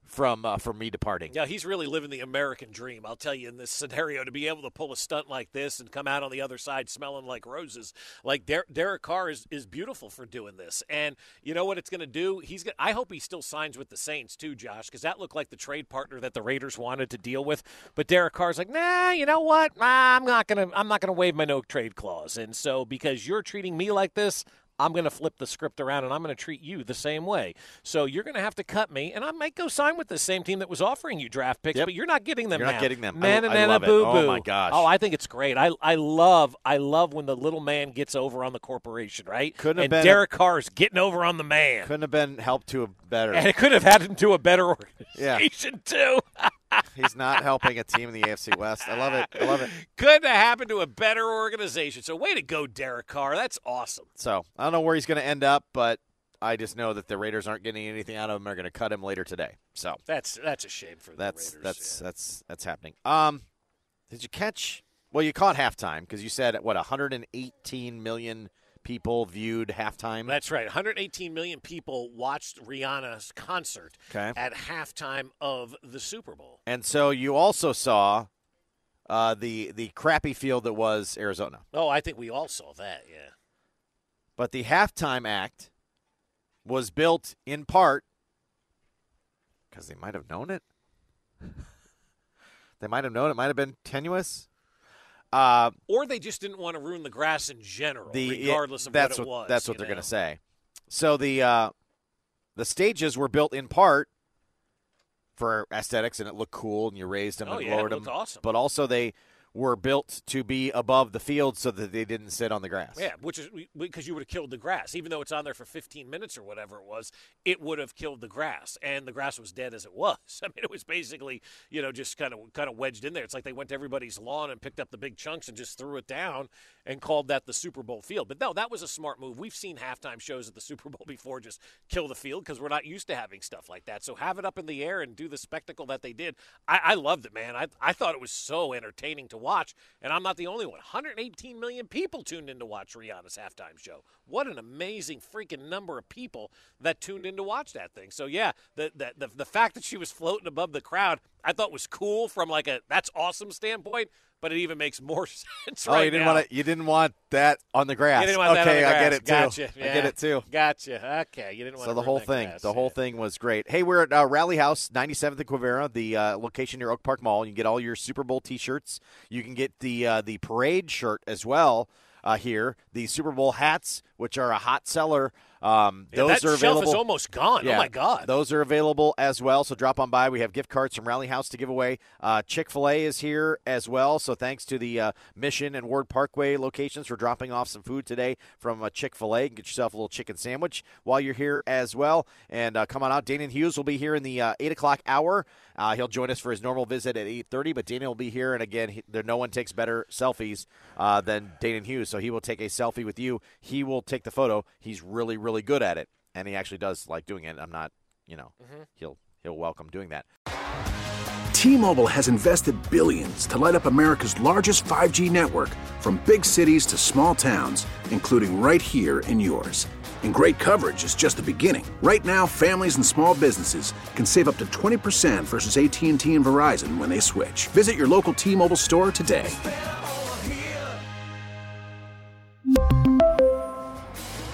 from uh, from me departing." Yeah, he's really living the American dream. I'll tell you, in this scenario, to be able to pull a stunt like this and come out on the other side smelling like roses, like Der- Derek Carr is, is beautiful for doing this. And you know what it's going to do? He's. Gonna, I hope he still signs with the Saints too, Josh, because that looked like the trade partner that the Raiders wanted to deal with. But Derek Carr's like, nah, you know what? Nah, I'm not gonna. I'm not gonna waive my no trade clause. And so because you're treating me like this. I'm going to flip the script around and I'm going to treat you the same way. So you're going to have to cut me, and I might go sign with the same team that was offering you draft picks, Yep. but you're not getting them You're not getting them. I- Man I and love it. boo Oh, my gosh. Oh, I think it's great. I I love I love when the little man gets over on the corporation, right? Couldn't have and been a- Derek Carr's getting over on the man. Couldn't have been helped to a better. And it could have had him to a better Yeah. organization too. [laughs] He's not helping a team in the AFC West. I love it. I love it. Couldn't have happened to a better organization. So way to go, Derek Carr. That's awesome. So I don't know where he's going to end up, but I just know that the Raiders aren't getting anything out of him. They're going to cut him later today. So That's that's a shame for the that's Raiders. that's that's that's happening. Um, did you catch? Well, you caught halftime because you said what 118 million people viewed halftime. That's right. 118 million people watched Rihanna's concert Okay. at halftime of the Super Bowl. And so you also saw uh, the the crappy field that was Arizona. Oh, I think we all saw that. Yeah. But the halftime act was built in part because they might have known it. [laughs] they might have known it. Might have been tenuous. Uh, Or they just didn't want to ruin the grass in general, the regardless of that's what it was. That's what they're going to say. So the uh, the stages were built in part for aesthetics, and it looked cool, and you raised them Oh, and yeah, lowered them. awesome. But also they were built to be above the field so that they didn't sit on the grass. Yeah, which is because you would have killed the grass, even though it's on there for 15 minutes or whatever it was. It would have killed the grass, and the grass was dead as it was. [laughs] I mean, it was basically you know just kind of kind of wedged in there. It's like they went to everybody's lawn and picked up the big chunks and just threw it down and called that the Super Bowl field. But no, that was a smart move. We've seen halftime shows at the Super Bowl [laughs] before just kill the field because we're not used to having stuff like that. So have it up in the air and do the spectacle that they did. I, I loved it, man. I I thought it was so entertaining to watch, and I'm not the only one. 118 million people tuned in to watch Rihanna's halftime show. What an amazing freaking number of people that tuned in to watch that thing. So yeah, the the the, the fact that she was floating above the crowd, I thought was cool from like a that's awesome standpoint. But it even makes more [laughs] sense Oh, right you didn't now. want to. You didn't want that on the grass. You didn't want okay, that on the I get it too. Gotcha. I get it too. Gotcha. Okay, you didn't want So the whole thing, grass. the whole thing was great. Hey, we're at uh, Rally House, 97th and Quivira, the uh, location near Oak Park Mall. You can get all your Super Bowl T-shirts. You can get the uh, the parade shirt as well uh, here. The Super Bowl hats, which are a hot seller. Um, Yeah, those that are shelf available. is almost gone. Oh, my God. Those are available as well. So drop on by. We have gift cards from Rally House to give away. Uh, Chick Fil A is here as well. So thanks to the uh, Mission and Ward Parkway locations for dropping off some food today from uh, Chick Fil A. Get yourself a little chicken sandwich while you're here as well. And uh, come on out. Danan Hughes will be here in the uh, eight o'clock hour. Uh, he'll join us for his normal visit at eight thirty. But Danan will be here, and again, he, there no one takes better selfies uh, than Danan Hughes. So he will take a selfie with you. He will take the photo. He's really, really good at it, and he actually does like doing it. I'm not, you know, mm-hmm. he'll he'll welcome doing that. T-Mobile has invested billions to light up America's largest 5G network from big cities to small towns, including right here in yours. And great coverage is just the beginning. Right now, families and small businesses can save up to 20% versus AT&T and Verizon when they switch. Visit your local T-Mobile store today.